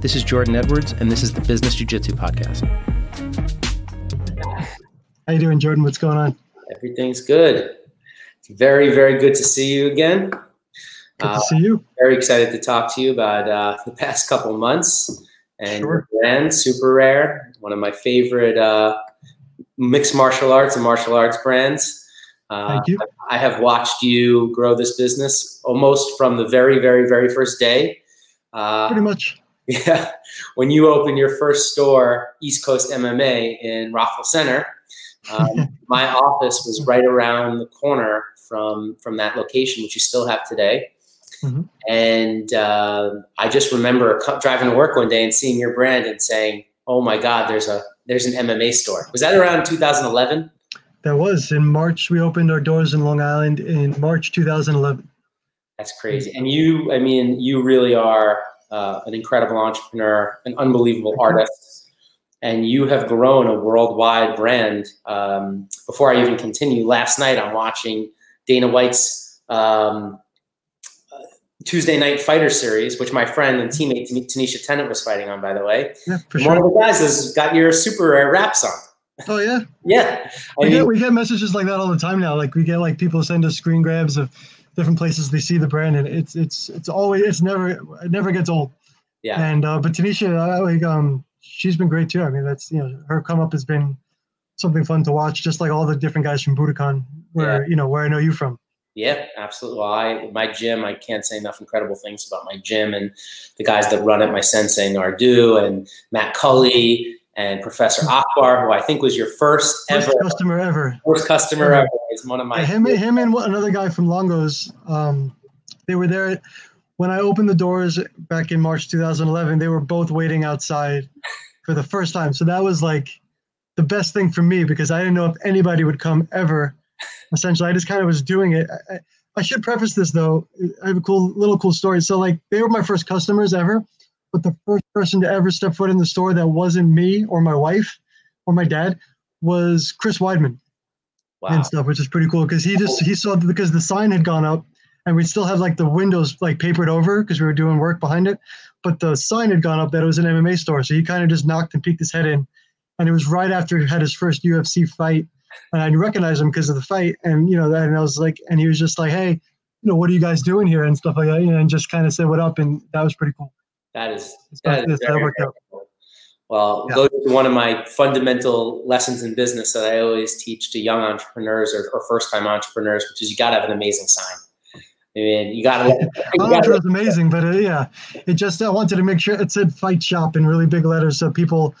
This is Jordan Edwards, and this is the Business Jiu Jitsu Podcast. How you doing, Jordan? What's going on? Everything's good. It's very, very good to see you again. Good to uh, see you. Very excited to talk to you about uh, the past couple months and sure. brand Superare, one of my favorite uh, mixed martial arts and martial arts brands. Uh, Thank you. I have watched you grow this business almost from the very, very, very first day. Uh, Pretty much. Yeah. When you opened your first store, East Coast MMA in Rockville Center, um, my office was right around the corner from from that location, which you still have today. Mm-hmm. And uh, I just remember driving to work one day and seeing your brand and saying, "Oh my God, there's a there's an MMA store." Was that around 2011? That was in March. We opened our doors in Long Island in March 2011. That's crazy. And you, I mean, you really are uh, an incredible entrepreneur, an unbelievable artist, and you have grown a worldwide brand. Um, before I even continue, last night I'm watching Dana White's um, Tuesday Night Fighter Series, which my friend and teammate Tanisha Tennant was fighting on, by the way. Yeah, for sure. One of the guys has got your Superare rap song. Oh yeah, yeah. I we mean, get we get messages like that all the time now. Like we get like people send us screen grabs of different places they see the brand, and it's it's it's always it's never it never gets old. Yeah. And uh, but Tanisha, like um, she's been great too. I mean, that's you know her come up has been something fun to watch, just like all the different guys from Budokan, where yeah. you know where I know you from. Yeah, absolutely. Well, I my gym, I can't say enough incredible things about my gym and the guys that run it. My sensei Nardu and Matt Cully and Professor Akbar, who I think was your first, first ever customer ever. First customer ever is one of my. Yeah, him, him and another guy from Longo's. Um, they were there when I opened the doors back in March 2011. They were both waiting outside for the first time. So that was like the best thing for me because I didn't know if anybody would come ever. Essentially, I just kind of was doing it. I, I should preface this though. I have a cool little cool story. So like they were my first customers ever but the first person to ever step foot in the store that wasn't me or my wife or my dad was Chris Weidman wow. and stuff, which is pretty cool because he just he saw because the sign had gone up and we still had like the windows like papered over because we were doing work behind it, but the sign had gone up that it was an MMA store, so he kind of just knocked and peeked his head in, and it was right after he had his first UFC fight, and I recognized him because of the fight, and you know that, and I was like, and he was just like, hey, you know, what are you guys doing here and stuff like that, you know, and just kind of said what up, and that was pretty cool. That is that is very, very. Well, yeah. goes to one of my fundamental lessons in business that I always teach to young entrepreneurs or, or first time entrepreneurs, which is you got to have an amazing sign. I mean, you got to. Oh, it was amazing, but uh, yeah, it just I wanted to make sure it said "fight shop" in really big letters, so people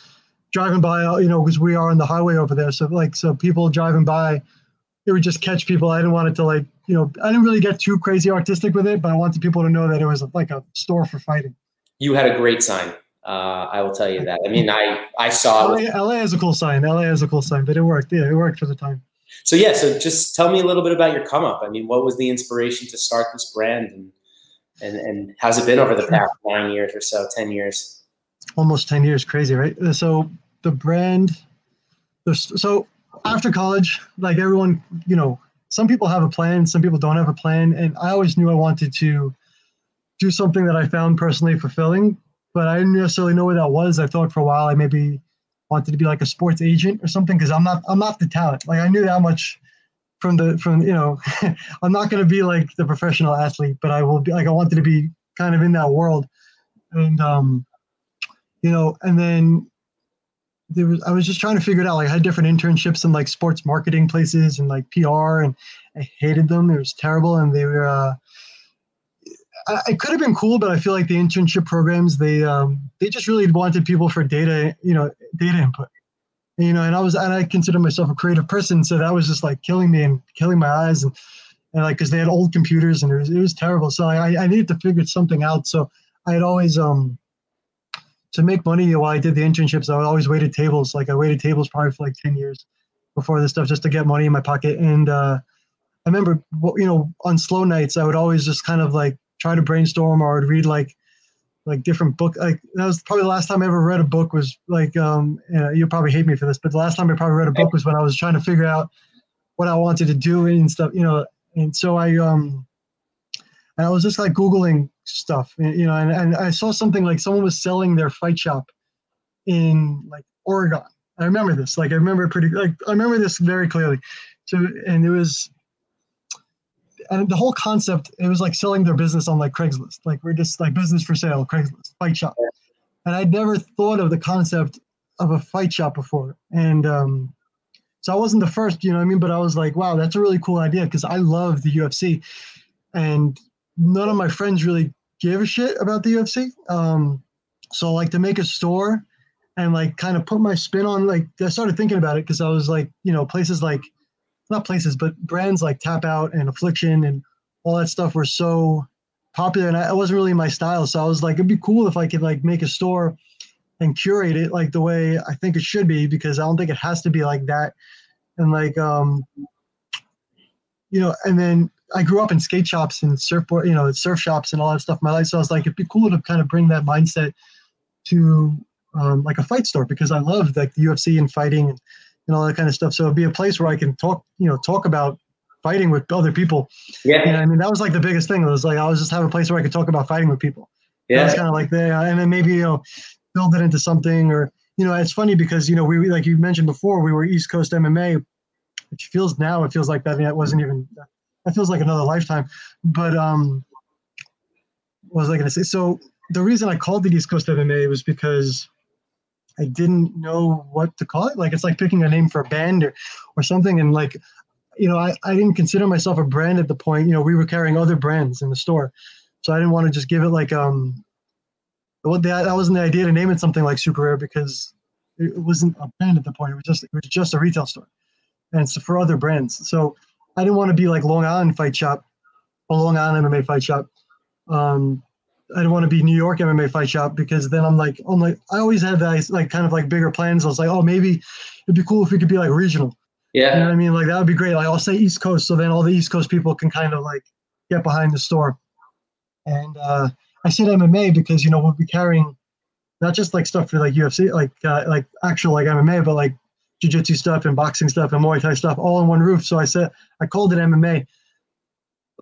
driving by, you know, because we are on the highway over there, so like, so people driving by, it would just catch people. I didn't want it to like, you know, I didn't really get too crazy artistic with it, but I wanted people to know that it was like a store for fighting you had a great sign. Uh, I will tell you that. I mean, I I saw LA, LA has a cool sign. LA is a cool sign, but it worked. Yeah, it worked for the time. So yeah, so just tell me a little bit about your come up. I mean, what was the inspiration to start this brand, and and and how's it been over the past nine years or so, ten years? Almost ten years, crazy, right? So the brand, so after college, like everyone, you know, some people have a plan, some people don't have a plan, and I always knew I wanted to do something that I found personally fulfilling, but I didn't necessarily know what that was. I thought for a while I maybe wanted to be like a sports agent or something because I'm not I'm not the talent. Like I knew that much from the from you know I'm not going to be like the professional athlete, but I will be like I wanted to be kind of in that world, and um, you know, and then there was I was just trying to figure it out. Like I had different internships in like sports marketing places and like PR, and I hated them. It was terrible, and they were. Uh, it could have been cool, but I feel like the internship programs they um, they just really wanted people for data, you know, data input. You know, and I was and I consider myself a creative person, so that was just like killing me and killing my eyes and and like because they had old computers and it was it was terrible. So I I needed to figure something out. So I had always um to make money while I did the internships. I always waited tables. Like I waited tables probably for like ten years before this stuff just to get money in my pocket. And uh, I remember, you know, on slow nights, I would always just kind of like try to brainstorm or I'd read like like different book like that was probably the last time I ever read a book was like um you know, you'll probably hate me for this but the last time I probably read a book was when I was trying to figure out what I wanted to do and stuff you know and so I um and I was just like googling stuff, you know, and, and I saw something like someone was selling their fight shop in like Oregon. I remember this. Like I remember pretty like I remember this very clearly. So and it was and the whole concept it was like selling their business on like Craigslist. Like we're just like business for sale, Craigslist, fight shop. And I'd never thought of the concept of a fight shop before. And um so I wasn't the first, you know what I mean? But I was like, wow, that's a really cool idea because I love the UFC. And none of my friends really give a shit about the UFC. Um, so like to make a store and like kind of put my spin on like I started thinking about it because I was like, you know, places like not places, but brands like Tap Out and Affliction and all that stuff were so popular and I, it wasn't really my style. So I was like, it'd be cool if I could like make a store and curate it like the way I think it should be because I don't think it has to be like that. And like um you know, and then I grew up in skate shops and surfboard, you know, surf shops and all that stuff in my life. So I was like, it'd be cool to kind of bring that mindset to um, like a fight store because I love like the UFC and fighting and, and all that kind of stuff. So it'd be a place where I can talk, you know, talk about fighting with other people. Yeah. You know, I mean, that was like the biggest thing. It was like I was just have a place where I could talk about fighting with people. Yeah. That's kind of like there, and then maybe you know, build it into something or you know, it's funny because you know we like you mentioned before we were East Coast MMA, which feels now it feels like that. It wasn't even that feels like another lifetime. But um, what was I going to say? So the reason I called the East Coast MMA was because I didn't know what to call it. Like it's like picking a name for a band or, or something. And like, you know, I, I didn't consider myself a brand at the point. You know, we were carrying other brands in the store, so I didn't want to just give it like um. Well, that, that wasn't the idea to name it something like Superare because it wasn't a brand at the point. It was just it was just a retail store, and so for other brands. So I didn't want to be like Long Island Fight Shop, or Long Island MMA Fight Shop. Um, I didn't want to be New York MMA Fight Shop because then I'm like, oh my, I always had that like kind of like bigger plans. I was like, oh maybe it'd be cool if we could be like regional. Yeah. You know what I mean? Like that would be great. Like I'll say East Coast, so then all the East Coast people can kind of like get behind the store. And uh, I said MMA because you know we'll be carrying not just like stuff for like UFC, like uh, like actual like MMA, but like jiu-jitsu stuff and boxing stuff and Muay Thai stuff all on one roof. So I said I called it MMA.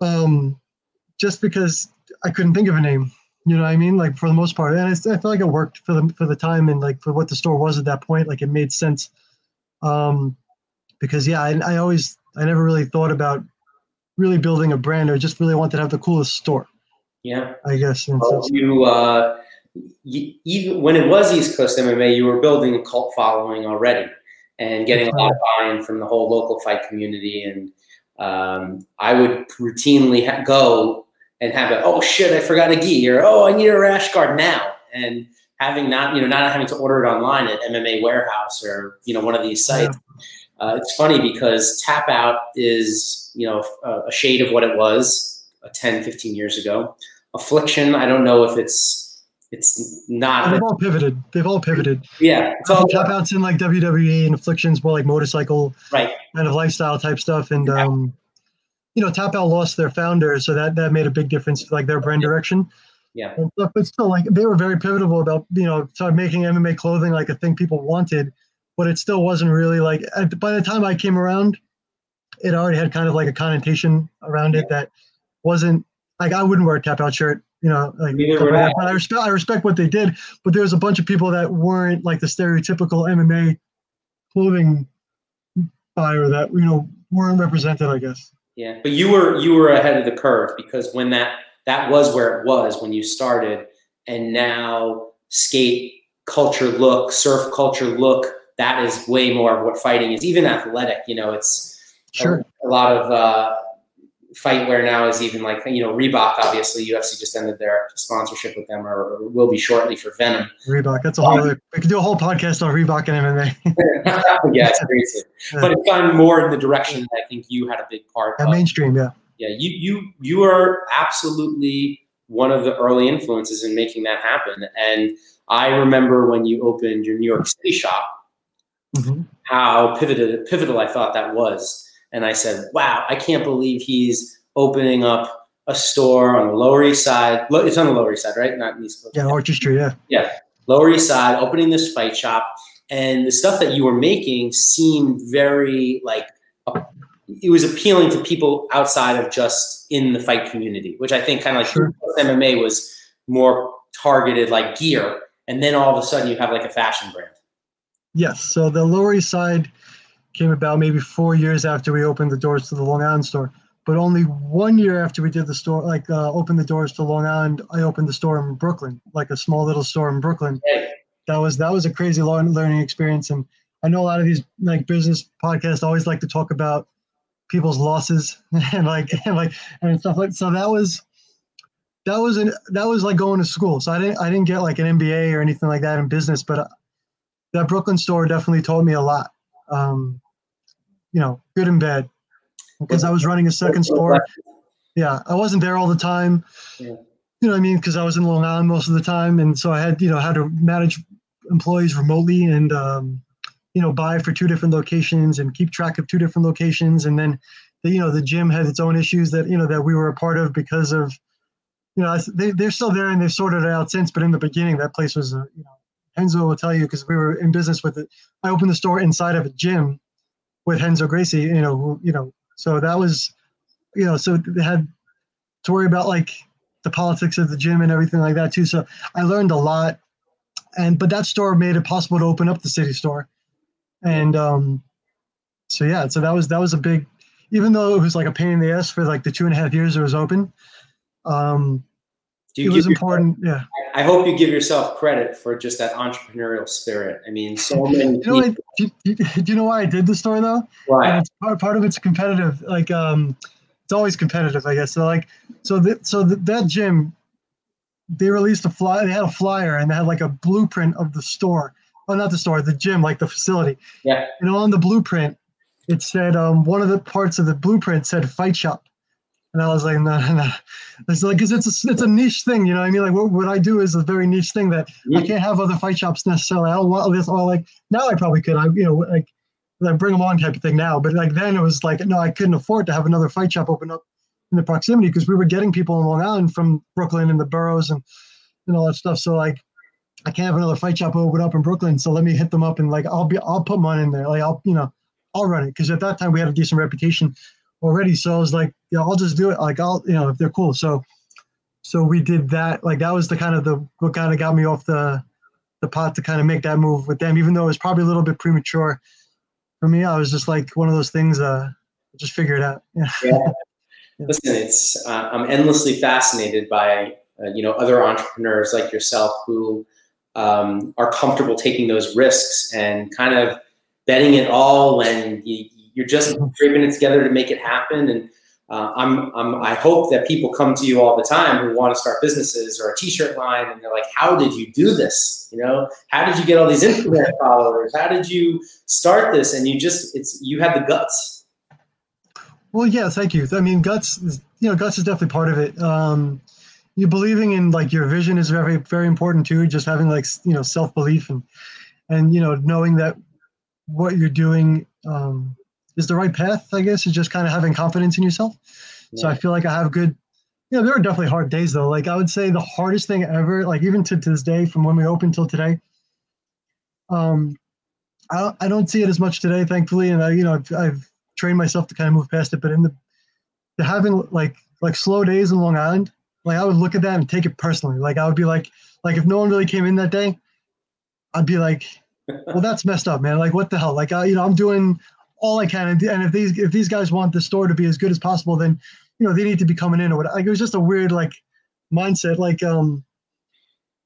Um, just because I couldn't think of a name. You know what I mean? Like for the most part, and I, I feel like it worked for the for the time and like for what the store was at that point. Like it made sense. Um, because yeah, I, I always I never really thought about really building a brand. or just really wanted to have the coolest store. Yeah. I guess. And Well, so- you, uh, you, even when it was East Coast MMA, you were building a cult following already and getting a lot of buy-in from the whole local fight community. And um, I would routinely ha- go and have a, oh shit, I forgot a gi, or oh, I need a rash guard now. And having not, you know, not having to order it online at MMA Warehouse or you know one of these sites. Uh, it's funny because Tap Out is, you know, a, a shade of what it was uh, 10, 15 years ago. Affliction, I don't know if it's it's not. they've all pivoted. They've all pivoted. yeah, it's all Tap outs in like WWE and afflictions more like motorcycle right. kind of lifestyle type stuff. And Yeah. um, you know, Tap Out lost their founder, so that that made a big difference to like their brand direction. Yeah. And stuff, but still, like they were very pivotal about you know start making MMA clothing like a thing people wanted, but it still wasn't really like. At, by the time I came around, it already had kind of like a connotation around it that wasn't like I wouldn't wear a Tap Out shirt. You know, like I. I respect I respect what they did, but there was a bunch of people that weren't like the stereotypical MMA clothing buyer that you know weren't represented. I guess. Yeah, but you were you were ahead of the curve because when that that was where it was when you started, and now skate culture look, surf culture look, that is way more of what fighting is. Even athletic, you know, it's Sure. a, a lot of uh, fight wear now is even like you know Reebok. Obviously, UFC just ended their sponsorship with them, or, will be shortly for Venum. Reebok. That's a whole. Other, we could do a whole podcast on Reebok and MMA. yeah, it's crazy, but it's gone more in the direction that I think you had a big part. yeah, of. mainstream. Yeah. yeah you you you are absolutely one of the early influences in making that happen and i remember when you opened your new york city shop hmm how pivotal pivotal i thought that was and i said wow i can't believe he's opening up a store on the lower east side it's on the lower east side right not in east coast Yeah, artistry. Yeah. yeah, Lower East Side, opening this fight shop, and the stuff that you were making seemed very like it was appealing to people outside of just in the fight community, which I think kind of like Sure. MMA was more targeted like gear, and then all of a sudden you have like a fashion brand. Yes. So the Lower East Side came about maybe four years after we opened the doors to the Long Island store. But only one year after we did the store, like uh, opened the doors to Long Island, I opened the store in Brooklyn, like a small little store in Brooklyn. Hey, That was that was a crazy learning experience. And I know a lot of these like business podcasts always like to talk about people's losses and like and like and stuff like. So that was that was an that was like going to school. So I didn't I didn't get like an MBA or anything like that in business, but uh, that Brooklyn store definitely taught me a lot. Um, you know, good and bad, because I was running a second store. Yeah, I wasn't there all the time. Yeah. You know what I mean? Because I was in Long Island most of the time, and so I had you know had to manage employees remotely and um, you know buy for two different locations and keep track of two different locations, and then the, you know the gym had its own issues that you know that we were a part of because of you know they they're still there and they've sorted it out since, but in the beginning that place was a you know Renzo will tell you because we were in business with it. I opened the store inside of a gym with Renzo Gracie, you know, you know, so that was, you know, so they had to worry about like the politics of the gym and everything like that too. So I learned a lot, and but that store made it possible to open up the city store, and um, so yeah, so that was that was a big, even though it was like a pain in the ass for like the two and a half years it was open, um, it was important. Yeah. I hope you give yourself credit for just that entrepreneurial spirit. I mean, so many You know, people. what, do, do, you know why I did the store though? it's part, part of it's competitive like um it's always competitive i guess so like so that so th- that gym they released a fly they had a flyer and they had like a blueprint of the store oh not the store the gym like the facility Yeah. and on the blueprint it said um one of the parts of the blueprint said fight shop and i was like no no no it's like because it's a, it's a niche thing you know what i mean like what, what i do is a very niche thing that I can't have other fight shops necessarily. I don't want this all like now I probably could. I you know like like bring them on type of thing now. But like then it was like no, I couldn't afford to have another fight shop open up in the proximity because we were getting people in Long Island from Brooklyn and the boroughs and and all that stuff. So like I can't have another fight shop open up in Brooklyn. So let me hit them up and like I'll be I'll put mine in there. Like I'll you know I'll run it because at that time we had a decent reputation already. So I was like yeah I'll just do it. Like I'll you know if they're cool. So so we did that like that was the kind of the what kind of got me off the the pot to kind of make that move with them even though it was probably a little bit premature for me i was just like one of those things uh just figure it out yeah Yeah. Listen, it's uh, I'm endlessly fascinated by uh, you know other entrepreneurs like yourself who um, are comfortable taking those risks and kind of betting it all when you, you're just scraping it together to make it happen. And uh, I'm, I'm I hope that people come to you all the time who want to start businesses or a T-shirt line, and they're like, "How did you do this? You know, how did you get all these Instagram followers? How did you start this?" And you just it's you had the guts. well yeah thank you i mean guts is, you know guts is definitely part of it um you believing in like your vision is very very important too just having like you know self-belief and and you know knowing that what you're doing um is the right path i guess is just kind of having confidence in yourself So I feel like I have good. You know, there are definitely hard days though. Like I would say the hardest thing ever, like even to, to this day, from when we opened till today. Um, I don't, I don't see it as much today, thankfully, and I you know I've, I've trained myself to kind of move past it. But in the, the having like like slow days in Long Island, like I would look at that and take it personally. Like I would be like like if no one really came in that day, I'd be like, well that's messed up, man. Like what the hell? Like I, you know I'm doing all I can, and, and if these if these guys want the store to be as good as possible, then you know they need to be coming in or whatever. Like it was just a weird like mindset, like um,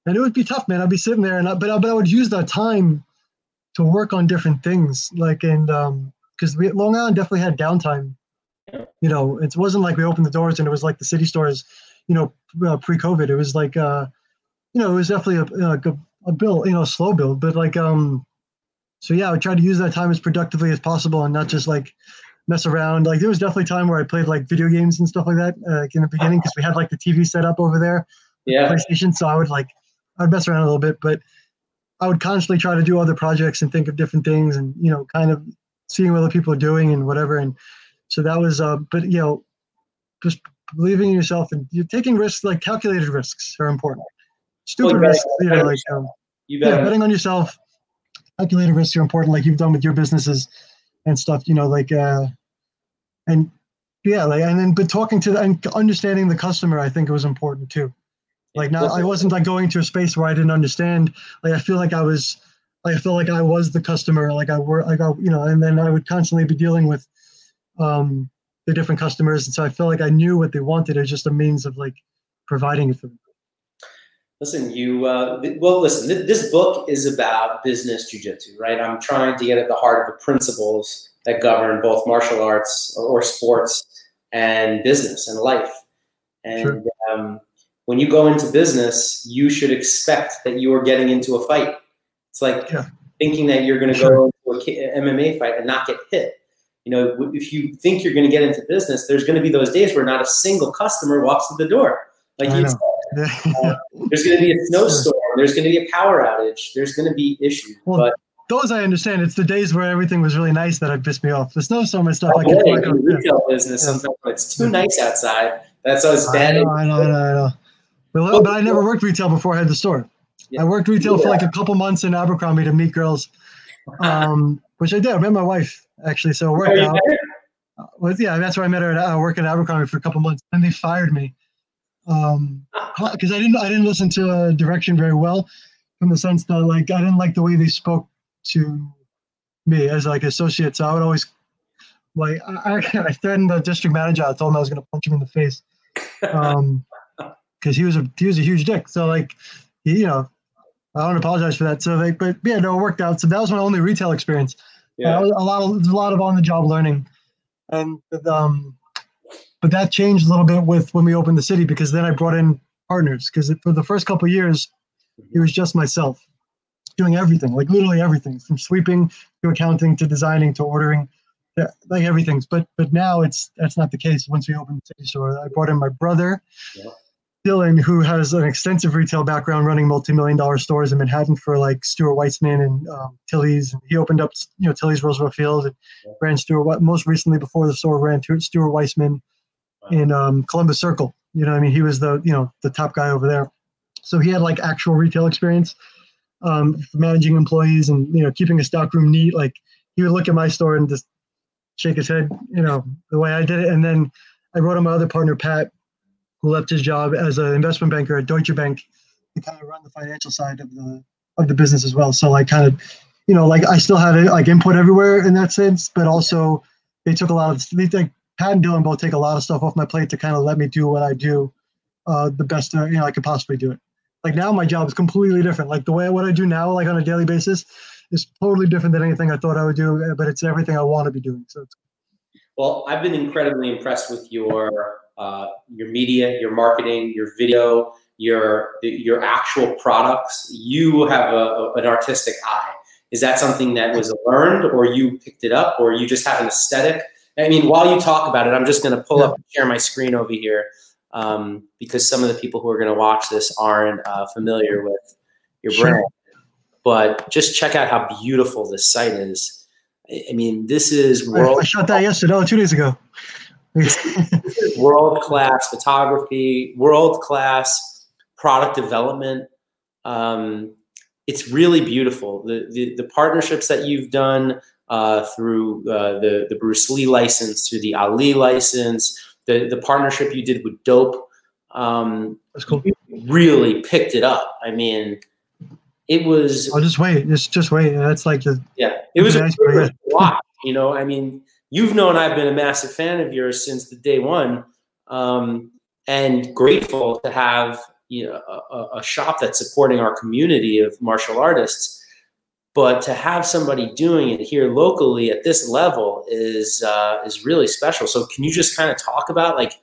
and it would be tough, man. I'd be sitting there, and I, but I, but I would use that time to work on different things, like and um, because we Long Island definitely had downtime. You know, it wasn't like we opened the doors and it was like the city stores, you know, uh, pre-COVID. It was like uh, you know, it was definitely a, a, a build, you know, slow build, but like um so yeah, I would try to use that time as productively as possible and not just like mess around. Like there was definitely time where I played like video games and stuff like that uh, like in the beginning because we had like the TV set up over there, Yeah. PlayStation. So I would like I'd mess around a little bit, but I would constantly try to do other projects and think of different things and you know kind of seeing what other people are doing and whatever. And so that was uh, but you know, just believing in yourself and you're taking risks like calculated risks are important. Stupid you risks, you know, like um, You yeah, betting on yourself, calculated risks are important, like you've done with your businesses and stuff. You know, like uh, and yeah, like and then but talking to the, and understanding the customer, I think it was important too. Like now, I wasn't like going to a space where I didn't understand. Like I feel like I was, like I feel like I was the customer. Like I were, like I, you know, and then I would constantly be dealing with um the different customers, and so I felt like I knew what they wanted. It was just a means of like providing it for them. Listen, you uh, well. Listen, th- this book is about business jujitsu, right? I'm trying to get at the heart of the principles that govern both martial arts or, or sports and business and life. And Sure. um, when you go into business, you should expect that you are getting into a fight. It's like Yeah. thinking that you're going to Sure. go into a K- MMA fight and not get hit. You know, if you think you're going to get into business, there's going to be those days where not a single customer walks through the door. Like you there's going to be a snowstorm. There's going to be a power outage. There's going to be issues. Well, but Those I understand. It's the days where everything was really nice that pissed me off. The snowstorm and stuff. I Like, get it's it, like, in retail business, Yeah. sometimes when it's too nice outside. That's always I bad. know, I know, I know, I know. But, but I never worked retail before I had the store. Yeah. I worked retail for like a couple months in Abercrombie to meet girls, um, which I did. I met my wife actually, so it worked out. Uh, Well, yeah, that's where I met her. At, I worked at Abercrombie for a couple months, and they fired me because I didn't I didn't listen to uh, direction very well, in the sense that like I didn't like the way they spoke to me as like associate. So I would always like I, I I threatened the district manager. I told him I was going to punch him in the face, um, because he was a he was a huge dick. So like, he, you know, I don't apologize for that. So like, but yeah, no, it worked out. So that was my only retail experience. Yeah. Uh, a lot of a lot of on the job learning, and um, but that changed a little bit with when we opened the city because then I brought in partners because for the first couple of years it was just myself doing everything, like literally everything from sweeping to accounting to designing to ordering, yeah, like everything. But but now it's that's not the case. Once we opened the city store, I brought in my brother. Yeah. Dylan, who has an extensive retail background running multi-million dollar stores in Manhattan for like Stuart Weitzman and um, Tilly's. He opened up, you know, Tilly's Roosevelt Field and Yeah. ran Stuart. Most recently, before the store, ran Stuart Weitzman in um, Columbus Circle. You know, I mean, he was the you know the top guy over there. So he had like actual retail experience, um, managing employees and you know keeping a stockroom neat. Like he would look at my store and just shake his head, you know, the way I did it. And then I wrote in my other partner, Pat, who left his job as an investment banker at Deutsche Bank to kind of run the financial side of the of the business as well. So like kind of, you know, like I still had like input everywhere in that sense, but also they took a lot of they like And Dylan both take a lot of stuff off my plate to kind of let me do what I do uh, the best uh, you know I could possibly do it. Like now my job is completely different. Like the way what I do now, like on a daily basis, is totally different than anything I thought I would do. But it's everything I want to be doing. So Well, I've been incredibly impressed with your uh, your media, your marketing, your video, your your actual products. You have a, a- an artistic eye. Is that something that was learned, or you picked it up, or you just have an aesthetic? I mean, while you talk about it, I'm just going to pull up and share my screen over here um, because some of the people who are going to watch this aren't uh, familiar with your Sure. brand. But just check out how beautiful this site is. I mean, this is world I shot that yesterday, oh, two days ago. world class photography, world class product development. Um, it's really beautiful. The, the the partnerships that you've done uh, through uh, the the Bruce Lee license, through the Ali license, the the partnership you did with Dope, um, That's cool. really picked it up. I mean, it was I'll just wait. Just just wait. That's like the yeah, it was a Nice, but privilege yeah. to watch. You know, I mean, you've known I've been a massive fan of yours since the day one, um, and grateful to have you know a, a- a shop that's supporting our community of martial artists. But to have somebody doing it here locally at this level is uh, is really special. So, can you just kind of talk about like,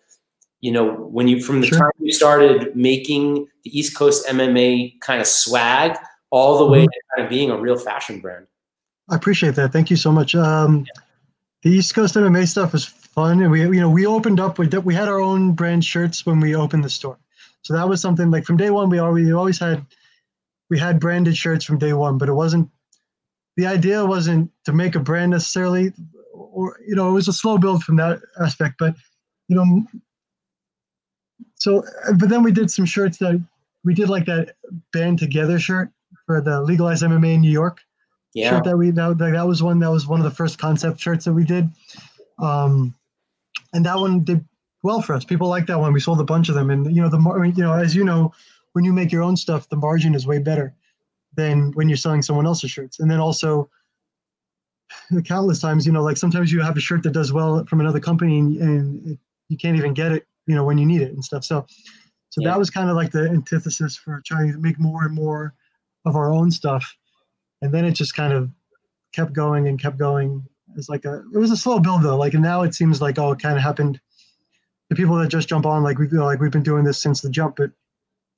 you know, when you from the Sure. time you started making the East Coast MMA kind of swag, all the way Mhm. to kind of being a real fashion brand. I appreciate that. Thank you so much. Um, the East Coast MMA stuff was fun, and we you know we opened up. We did, we had our own brand shirts when we opened the store, so that was something like from day one. We always we always had we had branded shirts from day one, but it wasn't the idea wasn't to make a brand necessarily, or you know it was a slow build from that aspect. But you know, so but then we did some shirts that we did like that band together shirt for the legalized MMA in New York Yeah. shirt that we that, that was one that was one of the first concept shirts that we did. Um, and that one did well for us. People like that one. We sold a bunch of them, and you know the mar- you know as you know, when you make your own stuff, the margin is way better than when you're selling someone else's shirts. And then also, countless times, you know, like sometimes you have a shirt that does well from another company, and, and it, you can't even get it, you know, when you need it and stuff. So, so Yeah. that was kind of like the antithesis for trying to make more and more of our own stuff, and then it just kind of kept going and kept going. It's like a it was a slow build though. Like and now it seems like oh it kind of happened. The people that just jump on like we feel like we've been doing this since the jump, but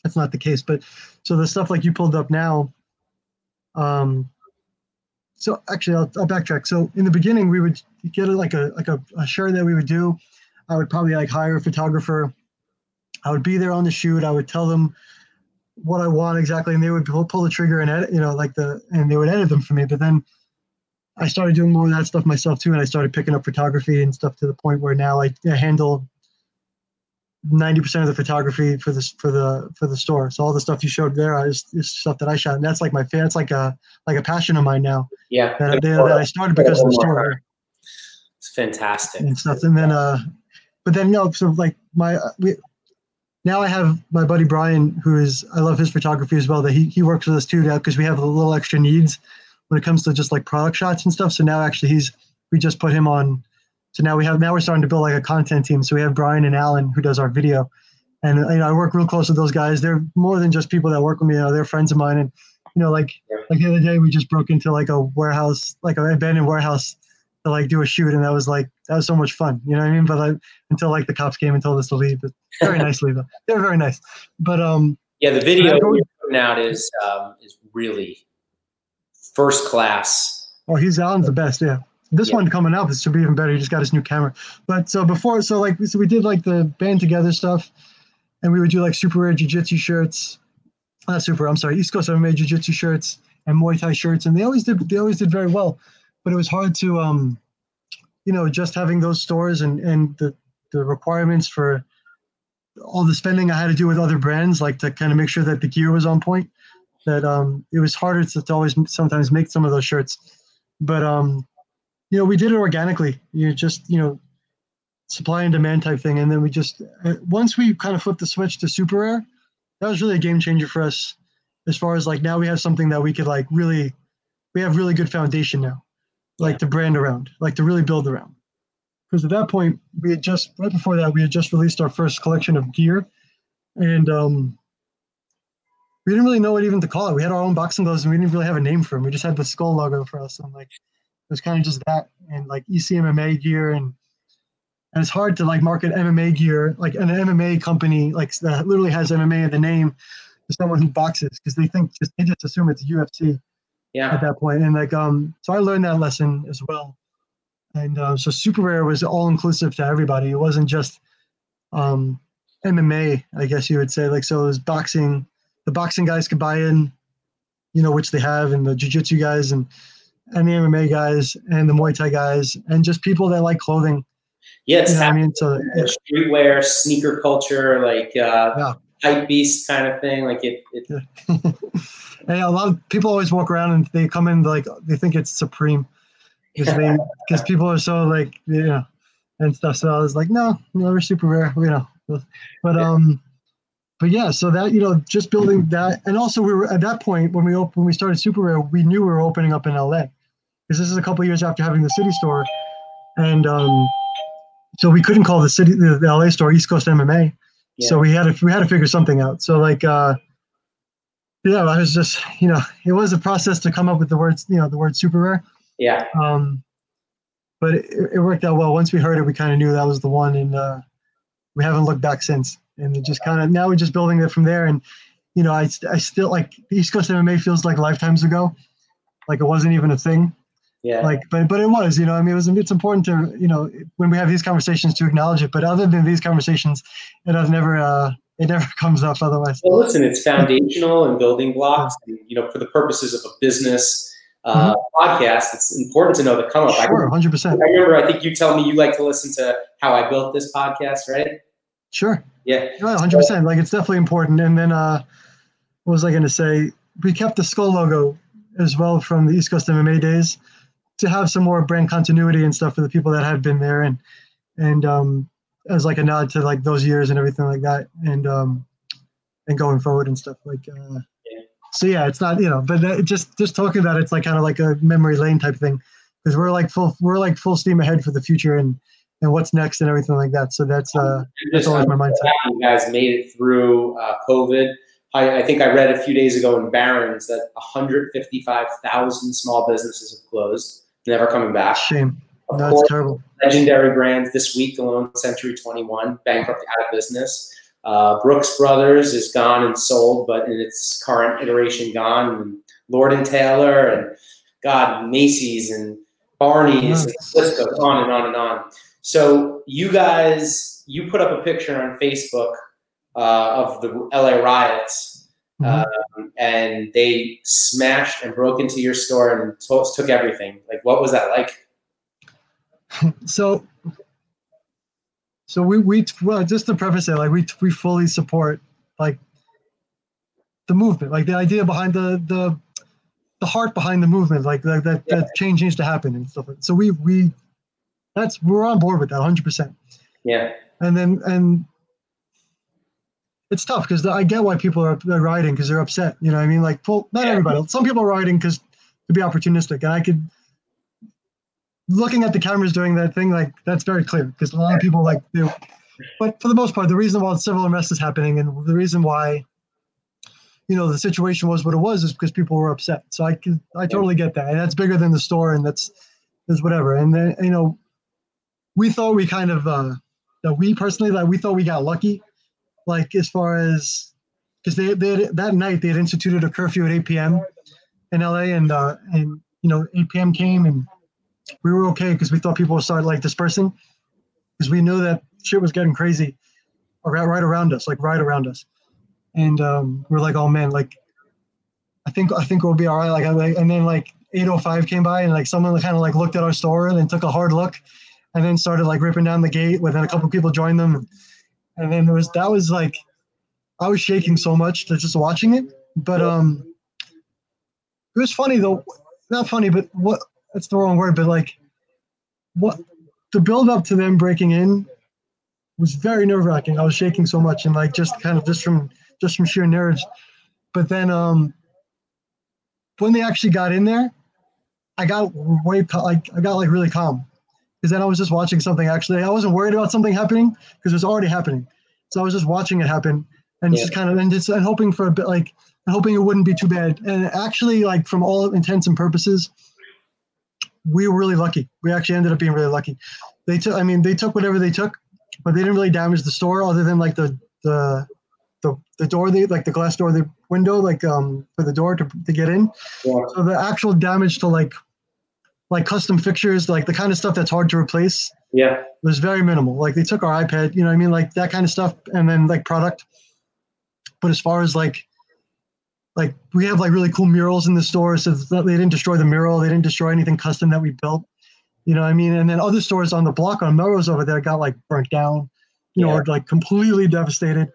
that's not the case. But so the stuff like you pulled up now. Um. So actually, I'll, I'll backtrack. So in the beginning, we would get like a like a, a shirt that we would do. I would probably like hire a photographer. I would be there on the shoot. I would tell them what I want exactly, and they would pull, pull the trigger and edit, you know, like the and they would edit them for me. But then I started doing more of that stuff myself too, and I started picking up photography and stuff to the point where now I, I handle ninety percent of the photography for this for the for the store. So all the stuff you showed there is, is stuff that I shot, and that's like my fan. It's like a like a passion of mine now Yeah, that, I- that I started because of the store it's fantastic. and stuff. And then, uh, but then, no, so like my, uh, we, now I have my buddy Brian, who is, I love his photography as well, that he, he works with us too, now because we have a little extra needs when it comes to just like product shots and stuff. So now actually he's, we just put him on. So now we have, now we're starting to build like a content team. So we have Brian and Alan who does our video. And, you know, I work real close with those guys. They're more than just people that work with me. You know, they're friends of mine. And, you know, like, like the other day we just broke into like a warehouse, like an abandoned warehouse to like do a shoot and that was like that was so much fun you know what i mean but like until like the cops came and told us to leave but very nicely though they were very nice but um Yeah, the video putting out is um, is really first class. oh he's alan's the best yeah this Yeah. one coming out this should be even better. He just got his new camera. But so before so like so we did like the band together stuff and we would do like Superare jiu-jitsu shirts. Not super i'm sorry east coast mma jiu-jitsu shirts and muay thai shirts and they always did they always did very well. But it was hard to um you know just having those stores and and the the requirements for all the spending i had to do with other brands like to kind of make sure that the gear was on point that um it was harder to, to always sometimes make some of those shirts. But um you know we did it organically. You just you know supply and demand type thing. And then we just uh, once we kind of flipped the switch to Superare that was really a game changer for us as far as like now we have something that we could like really we have really good foundation now like Yeah. to brand around like to really build around. Because at that point we had just right before that we had just released our first collection of gear. And um we didn't really know what even to call it. We had our own boxing gloves and we didn't really have a name for them we just had the skull logo for us. And like it was kind of just that and like ECMMA gear and and it's hard to like market MMA gear like an MMA company like that literally has MMA in the name to someone who boxes because they think just they just assume it's UFC yeah. at that point. And like um so I learned that lesson as well. And uh, so Superare was all inclusive to everybody. It wasn't just um MMA I guess you would say. Like so it was boxing. The boxing guys could buy in you know which they have and the jiu-jitsu guys and and the MMA guys and the Muay Thai guys and just people that like clothing yeah. It's you know I mean so yeah. streetwear, sneaker culture, like uh, Yeah. hype beast kind of thing. Like it, it and a lot of people always walk around and they come in like they think it's supreme because they because people are so like you know and stuff. So I was like, no, no, we're Superare, you know. But um, but yeah, so that you know, just building that, and also we were at that point when we opened when we started Superare, we knew we were opening up in LA because this is a couple years after having the city store, and um, so we couldn't call the city the, the LA store East Coast MMA. So we had to we had to figure something out. So like uh yeah, I was just you know, it was a process to come up with the words, you know, the word Superare. yeah, Um but it, it worked out well. Once we heard it, we kind of knew that was the one and uh we haven't looked back since. And it just kind of now we're just building it from there and you know, I, I still like East Coast MMA feels like lifetimes ago. Like it wasn't even a thing yeah. like but but it was you know i mean it was it's important to you know when we have these conversations to acknowledge it but other than these conversations it has never uh it never comes up otherwise. Well, listen, it's foundational and building blocks. And, you know, for the purposes of a business uh, podcast, it's important to know the come up. Sure 100% I remember, I think you tell me you like to listen to how I built this podcast, right? sure. Yeah, yeah 100% like it's definitely important. And then uh what was i going to say? We kept the skull logo as well from the east coast mma days to have some more brand continuity and stuff for the people that have been there and and um, as like a nod to like those years and everything like that, and um, and going forward and stuff like. Uh, Yeah. So yeah, it's not you know, but that, just just talking about it, it's like kind of like a memory lane type thing, because we're like full we're like full steam ahead for the future and and what's next and everything like that. So that's uh that's always my mindset. You guys made it through uh, COVID. I, I think I read a few days ago in Barron's that 155,000 small businesses have closed, never coming back. Shame. Of it's course, terrible. legendary brands this week alone century 21 bankrupt out of business uh, brooks brothers is gone and sold but in its current iteration gone and lord and taylor and god macy's and barney's and list goes on and on and on so you guys you put up a picture on facebook uh, of the la riots Mhm. um, and they smashed and broke into your store and to- took everything. Like what was that like? So so we we well just to preface it like we we fully support like the movement like the idea behind the the the heart behind the movement like, like that Yeah. that change needs to happen and stuff like so we we that's we're on board with that 100% yeah. And then and it's tough because i get why people are, are rioting because they're upset you know what i mean? Like well not Yeah. everybody some people are rioting because to be opportunistic and i could looking at the cameras doing that thing like that's very clear because a lot of people like do. But for the most part the reason why civil unrest is happening and the reason why you know the situation was what it was is because people were upset. So i could i totally get that and that's bigger than the store and that's is whatever. And then you know we thought we kind of uh that we personally that we thought we got lucky like as far as because they, they had, that night they had instituted a curfew at 8 p.m in la and uh and you know 8 p.m came and we were okay because we thought people would start like dispersing because we knew that shit was getting crazy around right around us like right around us and um we're like oh man like i think i think we'll be all right like I, like- and then like 805 came by and like someone kind of like looked at our store and then took a hard look and then started like ripping down the gate. With then a couple people joined them, and then there was that was like, I was shaking so much to just watching it. But um, it was funny though, not funny, but what that's the wrong word, but like, what the build up to them breaking in was very nerve wracking. I was shaking so much and like just kind of just from just from sheer nerves. But then um, when they actually got in there, I got way like I got like really calm because then I was just watching something. Actually, I wasn't worried about something happening because it was already happening. So I was just watching it happen and Yeah. just kind of and just and hoping for a bit like hoping it wouldn't be too bad. And actually, like from all intents and purposes, we were really lucky. We actually ended up being really lucky. They took, I mean, they took whatever they took, but they didn't really damage the store other than like the the the, the door, they like the glass door, the window, like um for the door to, to get in. Yeah. So the actual damage to like like custom fixtures, like the kind of stuff that's hard to replace, Yeah. It was very minimal. Like they took our iPad, you know what I mean? Like that kind of stuff and then like product. But as far as like like we have like really cool murals in the store. So they didn't destroy the mural, they didn't destroy anything custom that we built. You know what I mean? And then other stores on the block on Melrose over there got like burnt down, you know, Yeah. or like completely devastated.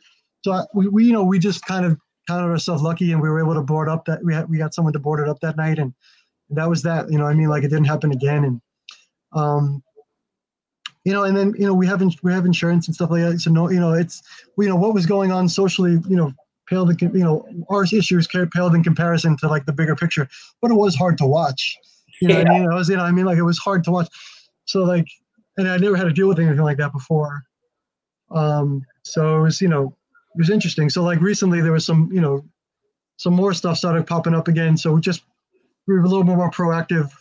So uh, we, we, you know, we just kind of counted ourselves lucky and we were able to board up that we had, we got someone to board it up that night. And that was that, you know what I mean? Like it didn't happen again. And, um, you know, and then, you know, we have, ins- we have insurance and stuff like that. So no, you know, it's, you know, what was going on socially, you know, paled in, you know, our issues paled in comparison to like the bigger picture, but it was hard to watch. You know what I mean? I was, you know, I mean, like it was hard to watch. So like, and I never had to deal with anything like that before. Um, so it was, you know, it was interesting. So like recently there was some, you know, some more stuff started popping up again. So we just we were a little more proactive.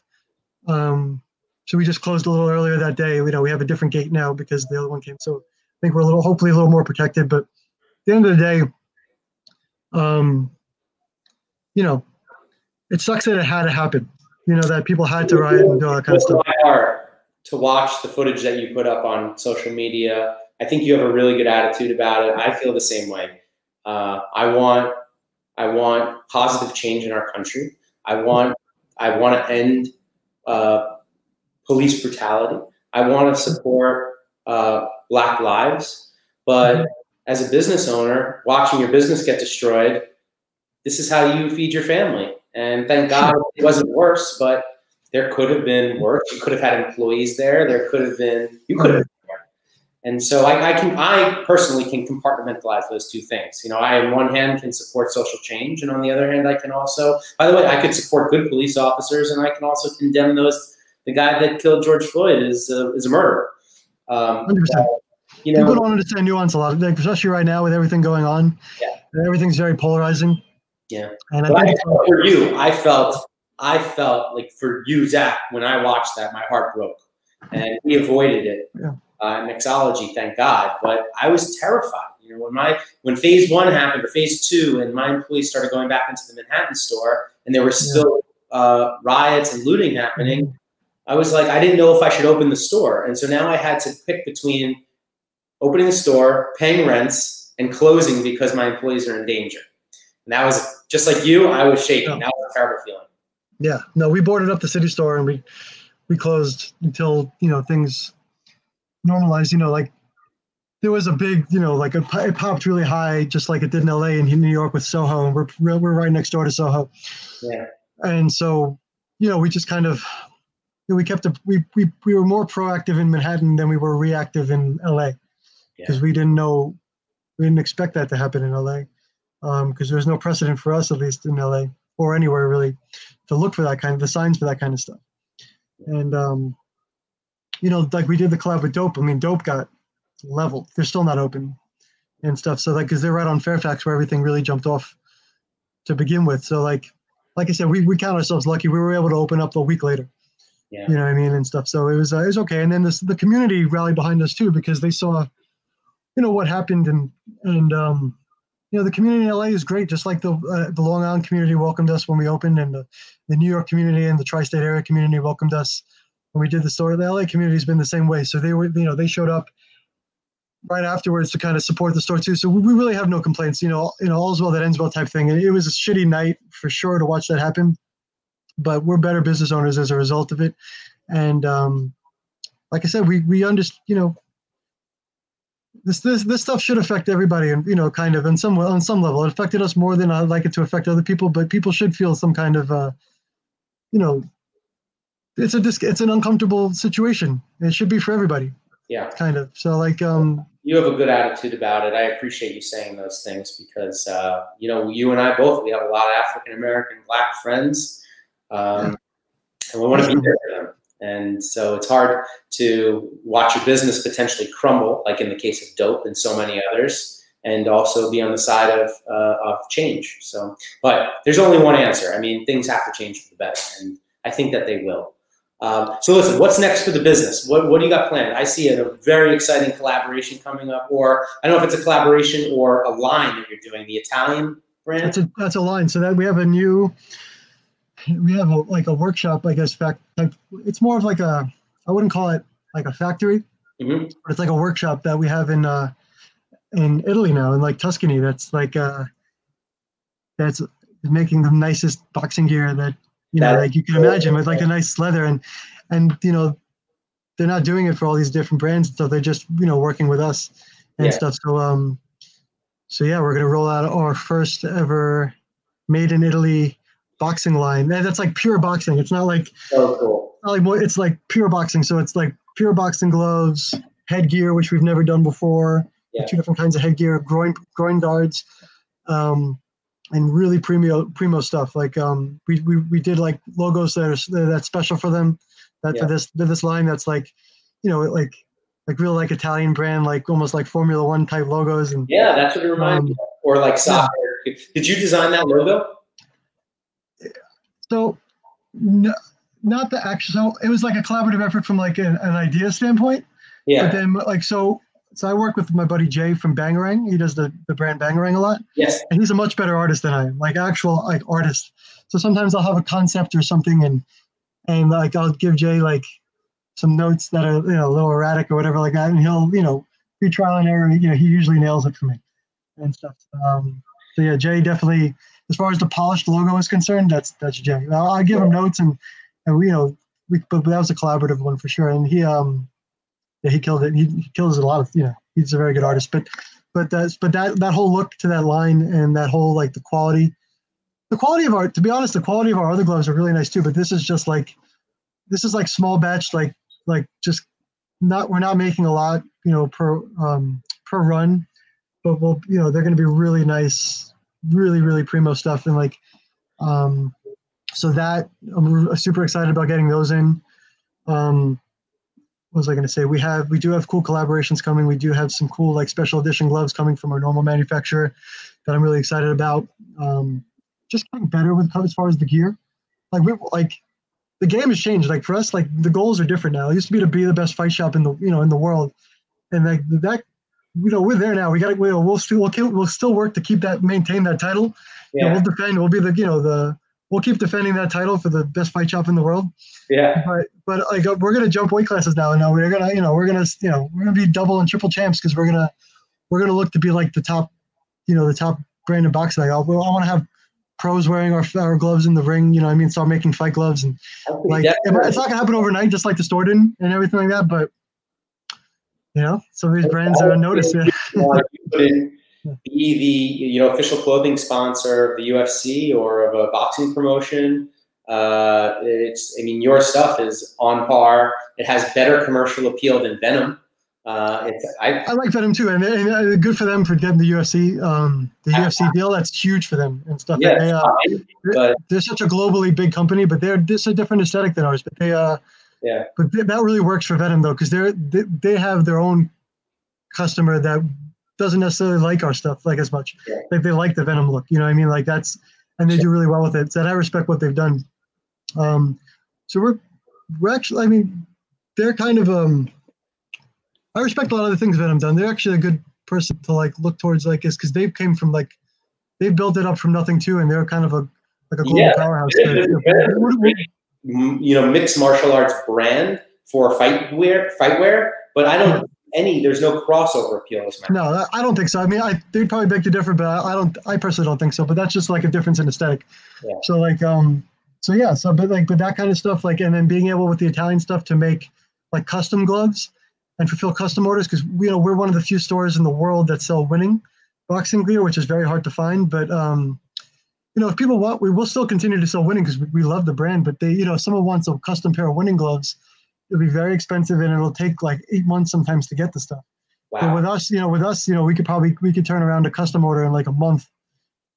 Um, so we just closed a little earlier that day. You know, we have a different gate now because the other one came. So I think we're a little, hopefully a little more protected. But at the end of the day, um, you know, it sucks that it had to happen. You know, that people had to riot and do all that kind of stuff. my heart to watch the footage that you put up on social media. I think you have a really good attitude about it. I feel the same way. Uh, I want, I want positive change in our country. I want, I want to end uh, police brutality. I want to support uh, Black lives. But as a business owner, watching your business get destroyed, this is how you feed your family. And thank God it wasn't worse, but there could have been worse. You could have had employees there. There could have been, you could have, And so I, I, can, I personally can compartmentalize those two things. You know, I on one hand can support social change, and on the other hand, I can also, by the way, I could support good police officers, and I can also condemn those. The guy that killed George Floyd is uh, is a murderer. Um, 100%. You know, People don't understand nuance a lot, like, especially right now with everything going on. Yeah. Everything's very polarizing. Yeah. And I think I for you, I felt, I felt like for you, Zach, when I watched that, my heart broke, and we avoided it. Yeah. Uh, mixology, thank God. But I was terrified. You know, when my when phase one happened or phase two, and my employees started going back into the Manhattan store, and there were still uh, riots and looting happening. Mm-hmm. I was like, I didn't know if I should open the store, and so now I had to pick between opening the store, paying rents, and closing because my employees are in danger. And that was just like you, I was shaking. That was a terrible feeling. Yeah. No, we boarded up the city store and we we closed until, you know, things normalized, you know, like there was a big, you know, like a, it popped really high, just like it did in LA and New York with Soho, and we're we're right next door to Soho. Yeah. And so, you know, we just kind of we kept a, we we we were more proactive in Manhattan than we were reactive in LA because yeah. we didn't know, we didn't expect that to happen in LA because um, there's no precedent for us, at least in LA or anywhere really, to look for that kind of the signs for that kind of stuff. And um, you know, like we did the collab with Dope. I mean, Dope got leveled. They're still not open and stuff. So like, because they're right on Fairfax where everything really jumped off to begin with. So like, like I said, we, we count ourselves lucky. We were able to open up a week later. Yeah. You know what I mean and stuff. So it was uh, it was okay. And then this the community rallied behind us too because they saw you know what happened and and um, you know the community in LA is great. Just like the uh, the Long Island community welcomed us when we opened, and the, the New York community and the tri-state area community welcomed us when we did the store. The LA community has been the same way. So they were you know they showed up right afterwards to kind of support the store too. So we really have no complaints. You know, you know, all's well that ends well type thing. It was a shitty night for sure to watch that happen, but we're better business owners as a result of it. And um, like I said, we we understand. You know, this this this stuff should affect everybody, and you know, kind of in some on some level. It affected us more than I'd like it to affect other people, but people should feel some kind of, uh, you know, it's a dis- it's an uncomfortable situation. It should be for everybody. Yeah. Kind of. So like, um, you have a good attitude about it. I appreciate you saying those things because uh, you know you and I both we have a lot of African American Black friends, um, yeah. and we want to be there for them. And so it's hard to watch a business potentially crumble, like in the case of Dope and so many others, and also be on the side of, uh, of change. So, but there's only one answer. I mean, things have to change for the better, and I think that they will. Um, so listen, what's next for the business? What, what do you got planned? I see a very exciting collaboration coming up, or I don't know if it's a collaboration or a line that you're doing, the Italian brand. That's a, that's a line. So that we have a new we have a, like a workshop, I guess. Fact, it's more of like a I wouldn't call it like a factory, mm-hmm. but it's like a workshop that we have in uh, in Italy now, in like Tuscany. That's like uh, that's making the nicest boxing gear that you know, like you can imagine with like a nice leather and and you know they're not doing it for all these different brands, so they're just you know working with us and yeah. stuff. So um, so yeah, we're gonna roll out our first ever made in Italy boxing line. That's like pure boxing. It's not like oh, cool. Not like it's like pure boxing. So it's like pure boxing gloves, headgear, which we've never done before. Yeah. Two different kinds of headgear, groin groin guards, um, and really primo primo stuff. Like um, we, we we did like logos that are that's special for them. That yeah. for this for this line that's like, you know, like like real like Italian brand, like almost like Formula One type logos. And yeah, that's what it reminds um, me. Of. Or like soccer. Yeah. Did you design that logo? So, no, not the actual. So it was like a collaborative effort from like an, an idea standpoint. Yeah. But then like so. So I work with my buddy Jay from Bangarang. He does the, the brand Bangarang a lot. Yes. And he's a much better artist than I am, like actual like artist. So sometimes I'll have a concept or something and and like I'll give Jay like some notes that are you know a little erratic or whatever like that, and he'll you know be trial and error. You know he usually nails it for me and stuff. Um, so yeah, Jay definitely as far as the polished logo is concerned, that's that's Jay. I'll, I give him notes and and we you know we but that was a collaborative one for sure. And he um yeah he killed it. He, he kills a lot of you know he's a very good artist. But but that's but that that whole look to that line and that whole like the quality, the quality of our to be honest, the quality of our other gloves are really nice too. But this is just like this is like small batch like like just not we're not making a lot, you know, per um, per run, but we'll you know they're going to be really nice, really really primo stuff, and like, um, so that I'm super excited about getting those in. Um, what was I going to say? We have we do have cool collaborations coming. We do have some cool like special edition gloves coming from our normal manufacturer that I'm really excited about. Um, just getting better with as far as the gear. Like we like the game has changed. Like for us, like the goals are different now. It used to be to be the best fight shop in the you know in the world, and like that, you know, we're there now. We got to we'll we'll still we'll, we'll still work to keep that maintain that title. Yeah. You know, we'll defend. We'll be the you know the we'll keep defending that title for the best fight shop in the world. Yeah. But but like we're gonna jump weight classes now. No, we're gonna you know we're gonna you know we're gonna be double and triple champs because we're gonna we're gonna look to be like the top, you know, the top brand of boxing. Like I, I want to have pros wearing our, our gloves in the ring. You know, I mean, start making fight gloves and like it's not gonna happen overnight, just like the store didn't and everything like that. But you know, some of these brands are noticed. Be the you know official clothing sponsor of the UFC or of a boxing promotion. Uh, it's I mean your stuff is on par. It has better commercial appeal than Venum. Uh, I, I, like Venum too, and, and, uh, good for them for getting the UFC um, the I, UFC deal. That's huge for them and stuff. Yeah, they, uh, fine, they're, they're, such a globally big company, but they're just a different aesthetic than ours. But they, uh, yeah, but they, that really works for Venum though, because they're they, they have their own customer that doesn't necessarily like our stuff like as much. Yeah. Like they like the Venum look, you know what I mean? Like that's and they do really well with it. So I respect what they've done. Um, so we're we're actually, I mean, they're kind of um I respect a lot of the things Venum done. They're actually a good person to like look towards like this because they came from like they built it up from nothing too, and they're kind of a like a global yeah, powerhouse. you know, mixed martial arts brand for fight wear, fight wear, but I don't any. There's no crossover appeal. No, I don't think so. I mean, I they'd probably beg to differ, but I don't. I personally don't think so. But that's just like a difference in aesthetic. Yeah. So like, um, so yeah, so but like, but that kind of stuff, like, and then being able with the Italian stuff to make like custom gloves and fulfill custom orders because you know we're one of the few stores in the world that sell winning boxing gear, which is very hard to find. But um, you know, if people want, we will still continue to sell winning because we, we, love the brand. But they, you know, if someone wants a custom pair of winning gloves, it'll be very expensive and it'll take like eight months sometimes to get the stuff. Wow. But with us, you know, with us, you know, we could probably we could turn around a custom order in like a month,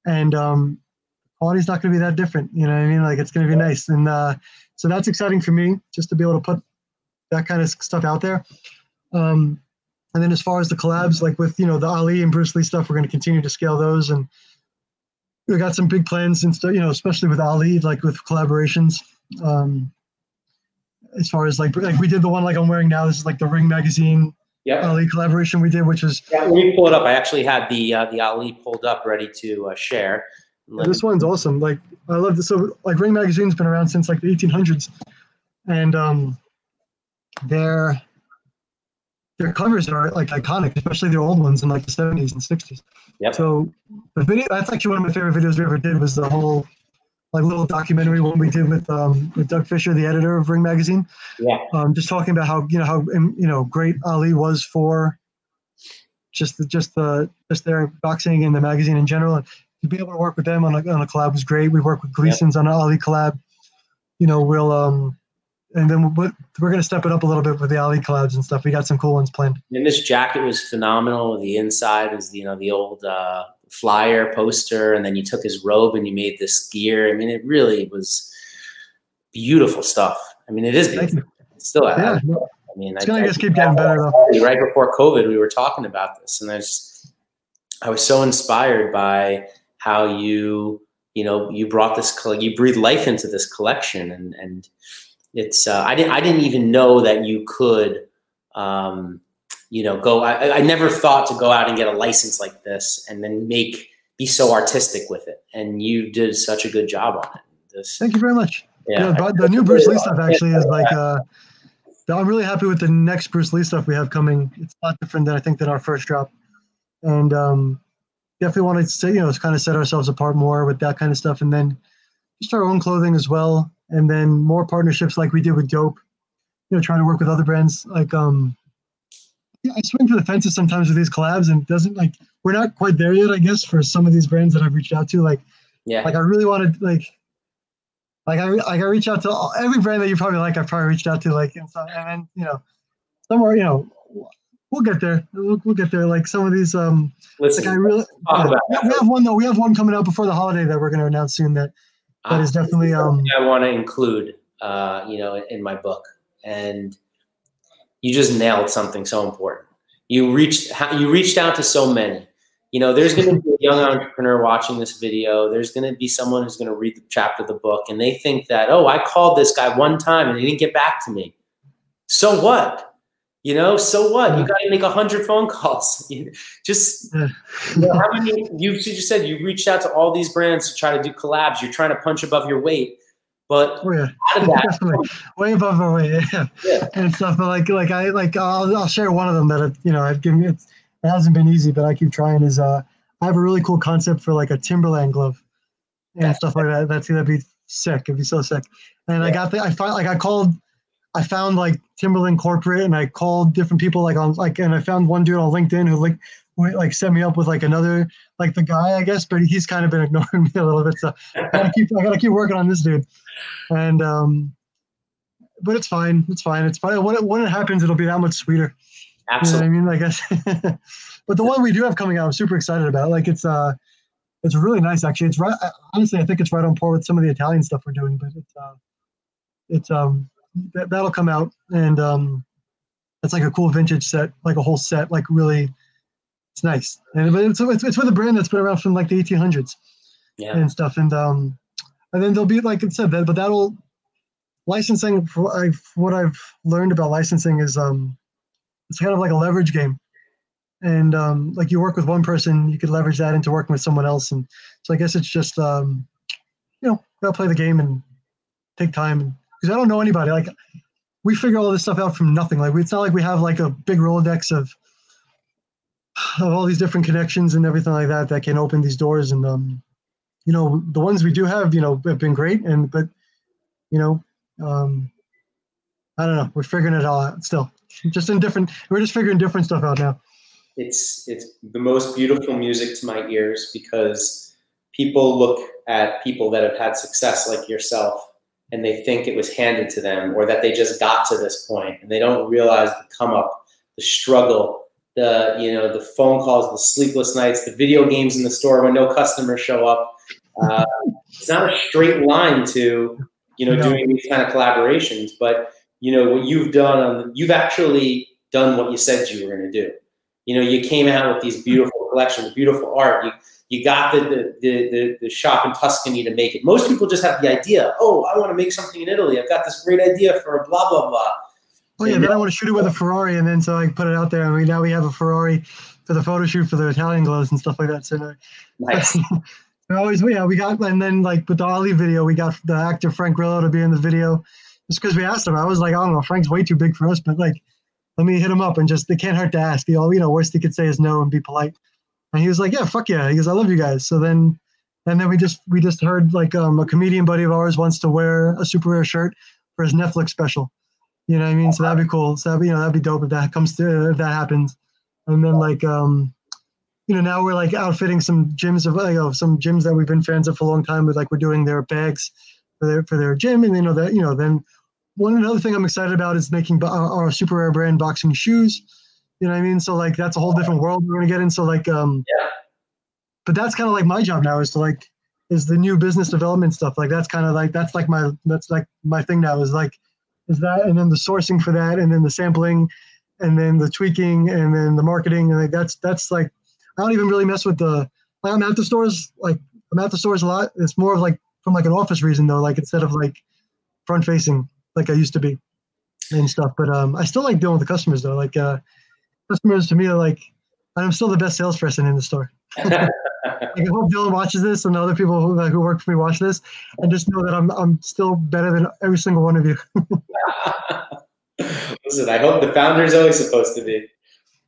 and um, quality's not going to be that different. You know what I mean? Like it's going to be nice, and uh, so that's exciting for me just to be able to put that kind of stuff out there. Um, and then as far as the collabs, like with you know the Ali and Bruce Lee stuff, we're going to continue to scale those, and we got some big plans and stuff. You know, especially with Ali, like with collaborations. Um, as far as like like we did the one like I'm wearing now. This is like the Ring magazine yep. Ali collaboration we did, which was yeah. Let me pull it up. I actually had the uh, the Ali pulled up, ready to uh, share. Yeah, this one's awesome. Like I love this. So like Ring magazine's been around since like the 1800s, and um, they're their covers are like iconic, especially their old ones in like the 70s and 60s. Yep. So the video that's actually one of my favorite videos we ever did was the whole like little documentary one we did with um, with Doug Fischer, the editor of Ring Magazine. Yeah. Um, just talking about how you know how um, you know great Ali was for just the just the just their boxing and the magazine in general. And to be able to work with them on a, on a collab was great. We worked with Gleason's yep. on an Ali collab. You know, we'll um and then we're, we're going to step it up a little bit with the Ali collabs and stuff. We got some cool ones planned. And this jacket was phenomenal. The inside was, you know, the old uh, flyer poster, and then you took his robe and you made this gear. I mean, it really was beautiful stuff. I mean, it is beautiful. It's still, yeah. I, I mean, it's going to just keep getting better. Though. Right before COVID, we were talking about this, and I just, I was so inspired by how you, you know, you brought this, you breathed life into this collection, and and it's uh, I didn't I didn't even know that you could um, you know go I, I never thought to go out and get a license like this and then make be so artistic with it and you did such a good job on it. This, Thank you very much. Yeah, yeah the new Bruce Lee stuff actually is like uh, I'm really happy with the next Bruce Lee stuff we have coming. It's a lot different than I think than our first drop, and um, definitely wanted to say you know kind of set ourselves apart more with that kind of stuff, and then just our own clothing as well and then more partnerships like we did with Dope. You know, trying to work with other brands. Like, um, yeah, I swing for the fences sometimes with these collabs, and doesn't like we're not quite there yet, I guess, for some of these brands that I've reached out to. Like, yeah, like I really wanted like. Like I, like I reach out to all, every brand that you probably like. I've probably reached out to, like, and, so, and then you know, somewhere, you know, we'll get there. We'll, we'll get there. Like some of these, um, Listen, like I really, about we have- one though. We have one coming out before the holiday that we're going to announce soon. That that is uh, definitely, um, I want to include, uh, you know, in my book. And you just nailed something so important. You reached you reached out to so many. You know, there's going to be a young entrepreneur watching this video. There's going to be someone who's going to read the chapter of the book, and they think that, oh, I called this guy one time and he didn't get back to me. So what? You know, so what? You got to make a hundred phone calls. Just you know, how many? You, just said you reached out to all these brands to try to do collabs. You're trying to punch above your weight, but oh yeah, out of that, definitely way above our weight, yeah. Yeah. and stuff. But like, like I like, I'll, I'll share one of them that you know I've given. It's, it hasn't been easy, but I keep trying. Is uh, I have a really cool concept for like a Timberland glove and That's stuff like that. That's gonna be sick. It'd be so sick. And I got the, I found like I called, I found like Timberland corporate, and I called different people like on like, and I found one dude on LinkedIn who like like set me up with like another like the guy I guess, but he's kind of been ignoring me a little bit. So I gotta keep I gotta keep working on this dude. And um, but it's fine. It's fine. It's fine. When it, when it happens, it'll be that much sweeter. You know I mean? I guess. but the one we do have coming out, I'm super excited about. Like it's uh, it's really nice actually. It's right. Honestly, I think it's right on par with some of the Italian stuff we're doing. But it's uh, it's um, that that'll come out and um, it's like a cool vintage set, like a whole set, like really. It's nice, and but it's, it's it's with a brand that's been around from like the 1800s Yeah. and stuff. And um, and then there'll be like I said that, but that'll licensing. For I've, what I've learned about licensing is um, it's kind of like a leverage game, and um, like you work with one person, you could leverage that into working with someone else, and so I guess it's just um, you know, gotta play the game and take time because I don't know anybody. Like we figure all this stuff out from nothing. Like it's not like we have like a big rolodex of of all these different connections and everything like that that can open these doors and um you know the ones we do have you know have been great and but you know um i don't know we're figuring it all out still just in different we're just figuring different stuff out now it's it's the most beautiful music to my ears because people look at people that have had success like yourself and they think it was handed to them or that they just got to this point and they don't realize the come up the struggle the you know the phone calls the sleepless nights the video games in the store when no customers show up. Uh, it's not a straight line to you know No. doing these kind of collaborations but you know what you've done on you've actually done what you said you were going to do. You know you came out with these beautiful collections beautiful art. You you got the the, the the the shop in tuscany to make it most people just have the idea oh i want to make something in italy i've got this great idea for a blah blah blah oh yeah then i want to shoot it with a ferrari and then so i put it out there and we now we have a ferrari for the photo shoot for the italian gloves and stuff like that so uh, nice always, yeah, we got, and then like with the Ali video, we got the actor Frank Grillo to be in the video, just because we asked him. I was like, I don't know, Frank's way too big for us, but like, let me hit him up and just, it can't hurt to ask. Know, you know, worst he could say is no and be polite. And he was like, yeah, fuck yeah. He goes, I love you guys. So then, and then we just, we just heard like um, a comedian buddy of ours wants to wear a Superare shirt for his Netflix special. You know what I mean? So that'd be cool. So that'd be, you know, that'd be dope if that comes to, if that happens. And then like, um, you know, now we're like outfitting some gyms of you know some gyms that we've been fans of for a long time. With like we're doing their bags for their for their gym, and you know that you know then one another thing I'm excited about is making our, our Superare brand boxing shoes. You know what I mean? So like that's a whole different world we're gonna get in. So like um, Yeah. but that's kind of like my job now is to like is the new business development stuff. Like that's kind of like that's like my that's like my thing now is like is that and then the sourcing for that and then the sampling and then the tweaking and then the marketing and like that's that's like I don't even really mess with the I'm at the stores like I'm at the stores a lot. It's more of like from like an office reason though, like instead of like front facing like I used to be and stuff. But um I still like dealing with the customers though. Like uh customers to me are like I'm still the best salesperson in the store. Like, I hope Dylan watches this and the other people who, like, who work for me watch this and just know that I'm I'm still better than every single one of you. Listen, I hope the founder is always supposed to be.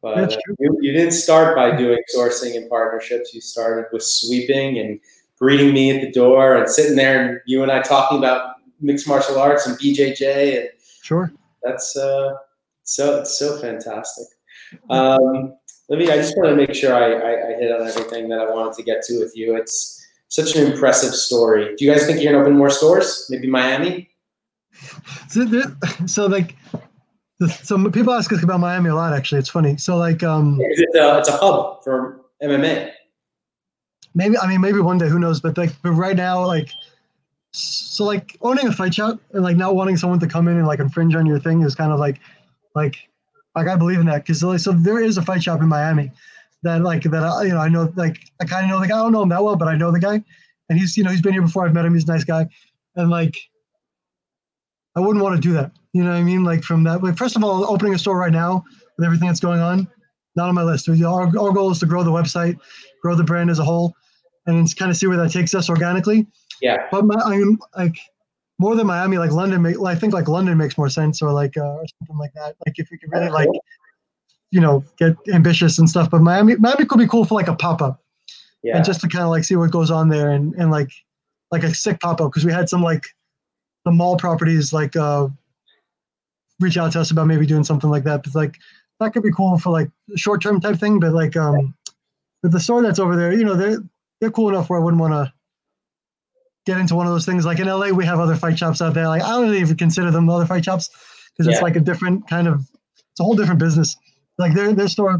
But uh, you, you didn't start by doing sourcing and partnerships. You started with sweeping and greeting me at the door and sitting there and you and I talking about mixed martial arts and BJJ. And Sure. that's uh, so so fantastic. Um, let me. I just want to make sure I, I, I hit on everything that I wanted to get to with you. It's such an impressive story. Do you guys think you're gonna open more stores? Maybe Miami. So, there- so like some people ask us about Miami a lot. Actually, it's funny. So like, um, It's a, it's a hub for MMA. maybe I mean maybe one day, who knows? But like, but right now, like, so like owning a fight shop and like not wanting someone to come in and like infringe on your thing is kind of like, like, like I believe in that because like, so there is a fight shop in Miami that like that I, you know I know like I kind of know the guy. I don't know him that well, but I know the guy, and he's you know he's been here before. I've met him. He's a nice guy, and like I wouldn't want to do that. You know what I mean? Like from that. Like first of all, opening a store right now with everything that's going on, not on my list. Our, our goal is to grow the website, grow the brand as a whole, and kind of see where that takes us organically. Yeah. But my, I'm like more than Miami, like London. Make, I think like London makes more sense, or like uh, or something like that. Like if we could really like, you know, get ambitious and stuff. But Miami, Miami could be cool for like a pop up Yeah. and just to kind of like see what goes on there and, and like like a sick pop up because we had some like the mall properties like uh reach out to us about maybe doing something like that. But like that could be cool for like short term type thing. But like um with the store that's over there, you know, they're they're cool enough where I wouldn't want to get into one of those things. Like in LA, we have other fight shops out there. Like I don't even consider them other fight shops because it's Yeah. like a different kind of it's a whole different business. Like their their store,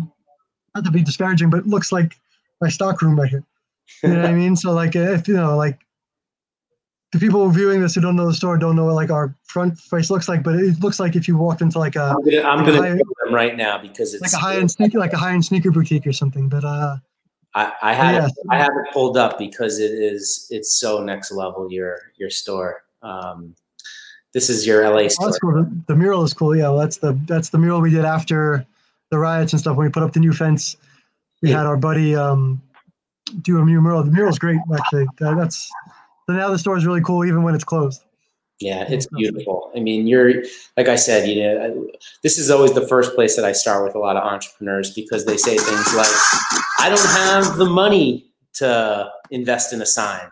not to be disparaging, but it looks like my stock room right here. You know what I mean? So like if you know like the people viewing this who don't know the store don't know what like our front face looks like, but it looks like if you walked into like a I'm gonna, I'm like gonna high- them right now because it's like a high end sneaker like a high end sneaker boutique or something. But uh I, I have I have it pulled up because it is it's so next level your your store. Um, this is your LA oh, store. that's cool. The, the mural is cool. Yeah, well, that's the that's the mural we did after the riots and stuff. When we put up the new fence, we Yeah. had our buddy um do a new mural. The mural's great actually. That, that's so now the store is really cool even when it's closed. Yeah, it's beautiful. I mean, you're like I said, you know, I- this is always the first place that I start with a lot of entrepreneurs because they say things like, "I don't have the money to invest in a sign,"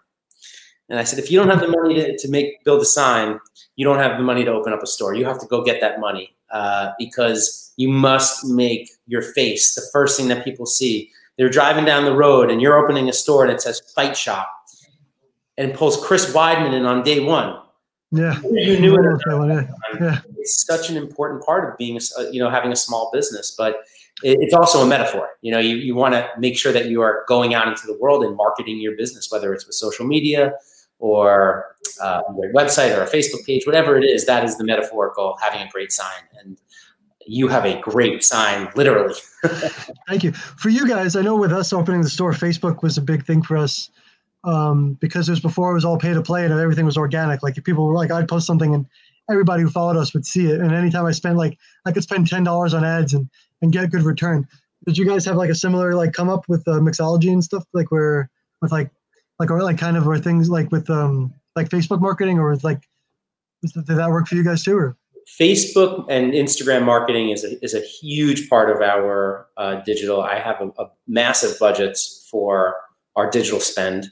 and I said, if you don't have the money to, to make build a sign, you don't have the money to open up a store. You have to go get that money uh, because you must make your face the first thing that people see. They're driving down the road and you're opening a store and it says "Fight Shop," and pulls Chris Weidman in on day one. Yeah. You knew it yeah. Yeah. it's such an important part of being, a uh, you know, having a small business. But it's also a metaphor. You know, you, you want to make sure that you are going out into the world and marketing your business, whether it's with social media or uh, your website or a Facebook page, whatever it is. That is the metaphorical having a great sign, and you have a great sign, literally. Thank you. For you guys, I know with us opening the store, Facebook was a big thing for us um, because it was before it was all pay to play and everything was organic. Like if people were like, I'd post something and everybody who followed us would see it. And anytime I spent like, I could spend ten dollars on ads and and get a good return. Did you guys have like a similar like come up with uh, mixology and stuff like where with like like or like kind of where things like with um like Facebook marketing or with like did that work for you guys too or Facebook and Instagram marketing is a, is a huge part of our uh, digital. I have a, a massive budgets for our digital spend.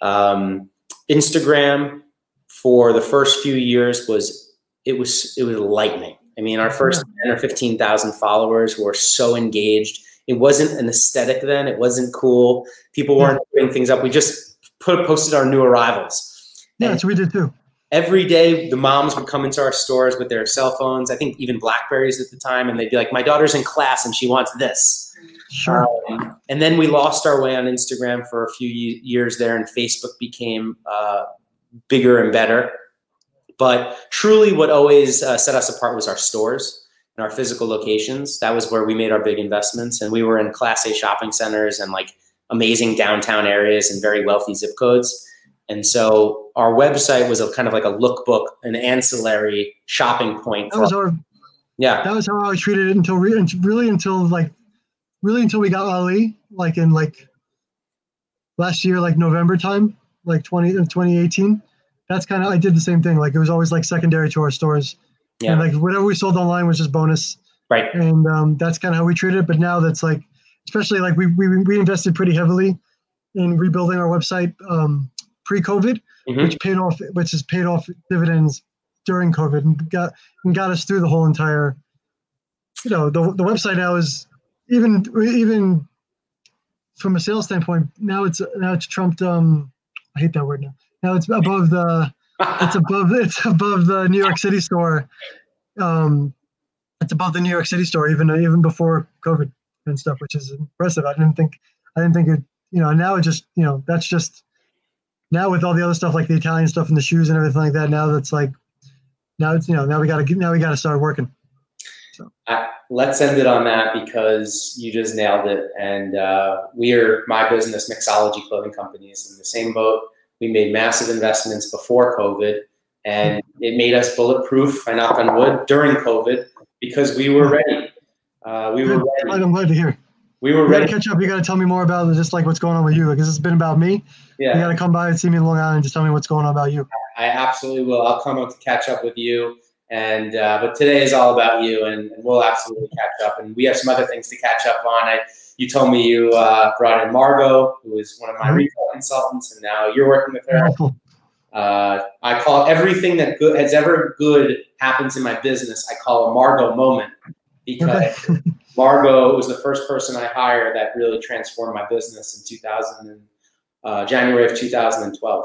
Um, Instagram for the first few years was it was it was lightning. I mean, our first ten or fifteen thousand followers were so engaged. It wasn't an aesthetic then. It wasn't cool. People weren't putting things up. We just put posted our new arrivals. yeah that's what we did too every day the moms would come into our stores with their cell phones i think even blackberries at the time and they'd be like my daughter's in class and she wants this sure. Um, and then we lost our way on instagram for a few years there and facebook became uh, bigger and better. But truly what always uh, set us apart was our stores and our physical locations. That was where we made our big investments. And we were in class a shopping centers and like amazing downtown areas and very wealthy zip codes. And so our website was a kind of like a lookbook, an ancillary shopping point. that For, was our yeah, that was how I treated it until re- really until like really until we got Ali like in like last year like November time like 20 uh, 2018 that's kind of I did the same thing. Like it was always like secondary to our stores. Yeah, and like whatever we sold online was just bonus. Right. and um, that's kind of how we treated it. But now that's like especially like we we, we invested pretty heavily in rebuilding our website um, pre-COVID Mhm. which paid off which has paid off dividends during COVID and got and got us through the whole entire you know the, the website now is even even from a sales standpoint now it's now it's trumped um I hate that word now now it's above the it's above it's above the New York City store um it's above the New York City store, even even before COVID and stuff, which is impressive. I didn't think I didn't think it. You know, now it just you know that's just now with all the other stuff like the Italian stuff and the shoes and everything like that. Now that's like now it's you know now we got to now we got to start working. So. Uh, let's end it on that because you just nailed it. And uh, we are my business, Mixology Clothing Companies, in the same boat. We made massive investments before COVID, and it made us bulletproof. I knock on wood during COVID because we were ready. Uh, we were ready. I'm glad to hear. We were we ready. catch up. You got to tell me more about just like what's going on with you because it's been about me. Yeah. You got to come by and see me in Long Island and just tell me what's going on about you. I absolutely will. I'll come up to catch up with you. And uh, but today is all about you, and, and, we'll absolutely catch up. And we have some other things to catch up on. I, you told me you uh, brought in Margot, who is one of my mm-hmm. retail consultants, and now you're working with her. Uh, I call everything that good has ever good happens in my business. I call a Margot moment because Margot was the first person I hired that really transformed my business in 2000 and, uh, January of 2012.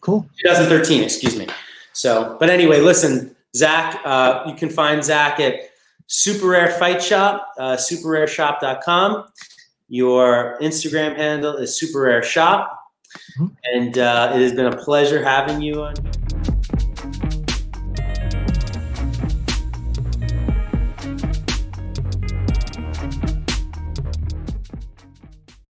Cool. 2013, excuse me. So, but anyway, listen, Zach, uh, you can find Zach at Superare Fight Shop, uh, superrareshop.com. Your Instagram handle is Superare Shop. Mm-hmm. And uh, it has been a pleasure having you on